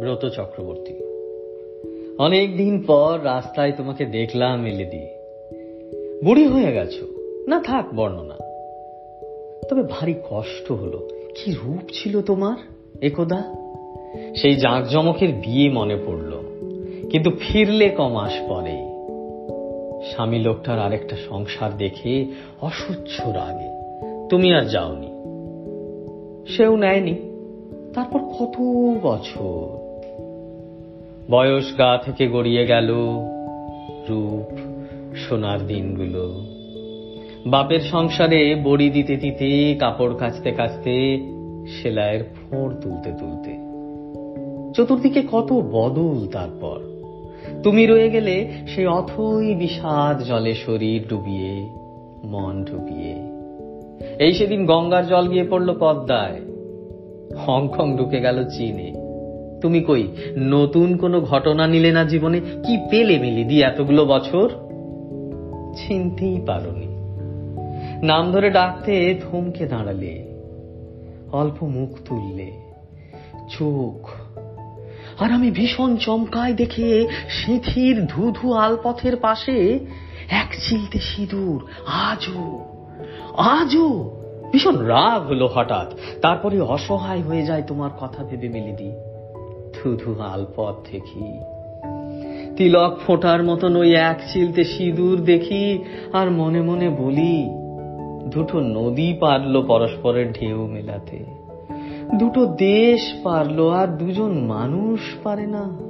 ব্রত চক্রবর্তী। অনেক দিন পর রাস্তায় তোমাকে দেখলাম, এলেদি। বুড়ি হয়ে গেছো। না থাক, বর্ণনা। তবে ভারী কষ্ট হলো। কি রূপ ছিল তোমার? একদা? সেই জাঁকজমকের বিয়ে মনে পড়ল। কিন্তু ফিরলে কমাস পরে। স্বামী লোকটার আরেকটা সংসার দেখে অসহ্য রাগে। তুমি আর যাওনি। সেও নেয়নি। তারপর কত বছর? বয়স গা থেকে গড়িয়ে গেল রূপ সোনার দিনগুলো। বাপের সংসারে বড়ি দিতে দিতে, কাপড় কাচতে কাচতে, সেলাইয়ের ফোঁড় তুলতে তুলতে। চতুর্দিকে কত বদল তারপর। তুমি রয়ে গেলে সেই অথই বিষাদ জলে শরীর ডুবিয়ে, মন ডুবিয়ে। এই সেদিন গঙ্গার জল গিয়ে পড়ল পদ্মায়। হংকং ঢুকে গেল চীনে। তুমি কই? নতুন কোনো ঘটনা নিলে না জীবনে? কি পেলে মিলি দি এতগুলো বছর? চিনতেই পারোনি। নাম ধরে ডাকতে থমকে দাঁড়ালে। অল্প মুখ তুললে। চোখ। আর আমি ভীষণ চমকায় দেখে সিঁথির ধুধু আলপথের পাশে এক চিলতে সিঁদুর, আজও আজও। ভীষণ রাগ হলো হঠাৎ। তারপরে অসহায় হয়ে যায় তোমার কথা ভেবে মিলিদি ধুধু আলপথ দেখি। তিলক ফোটার মতন ওই এক চিলতে সিঁদুর দেখি আর মনে মনে বলি, দুটো নদী পারল পরস্পরের ঢেউ মেলাতে। দুটো দেশ পারল আর দুজন মানুষ পারে না।